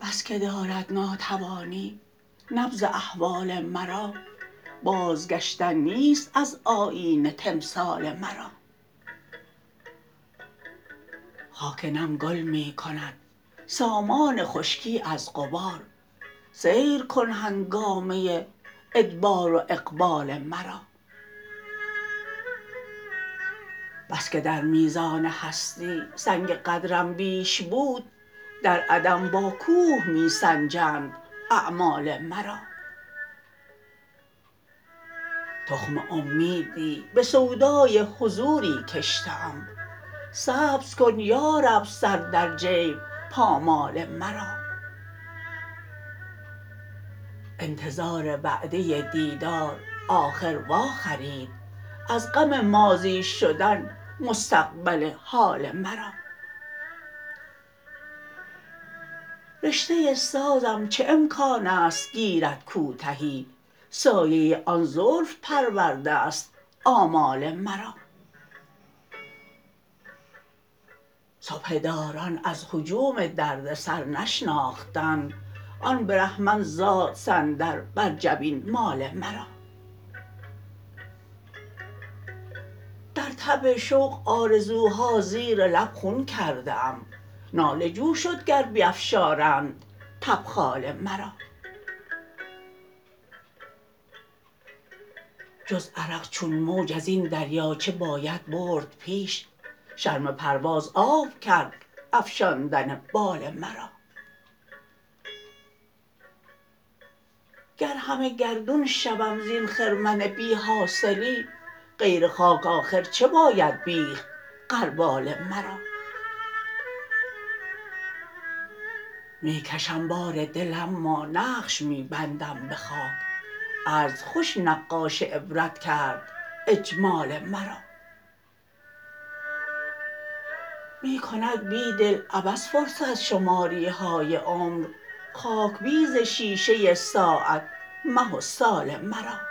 بس که دارد ناتوانی نبض احوال مرا بازگشتن نیست از آیینه تمثال مرا. خاک نم گل می کند سامان خشکی از غبار. سیر کن هنگامه ادبار و اقبال مرا. بس که در میزان هستی سنگ قدرم بیش بود در عدم با کوه می سنجند اعمال مرا. تخم امیدی به سودای حضوری کشته ام سبز کن یارب سر در جیب پامال مرا. انتظار وعده دیدار آخر واخرید از غم ماضی شدن مستقبل حال مرا. رشته سازم چه امکان است گیرد کوتهی؟ سایه آن زلف پرورده است آمال مرا. سبحه داران از هجوم دردسر نشناختند. آن برهمن زاد صندل بر جبین مال مرا در تب شوق آرزوها زیر لب خون کرده ام. ناله جو شد گر بیفشارند تبخال مرا. جز عرق چون موج ازین دریاچه باید برد پیش؟ شرم پرواز آب کرد افشاندن بال مرا. گر همه گردون شوم زین خرمن بی حاصلی غیر خاک آخر چه باید بیخت غربال مرا؟ می کشم بار دل اما نقش می بندم به خاک. عجز خوش نقاش عبرت کرد اجمال مرا. می کند بیدل عبث فرصت شماری های عمر خاک بیز شیشه ساعت مه و سال مرا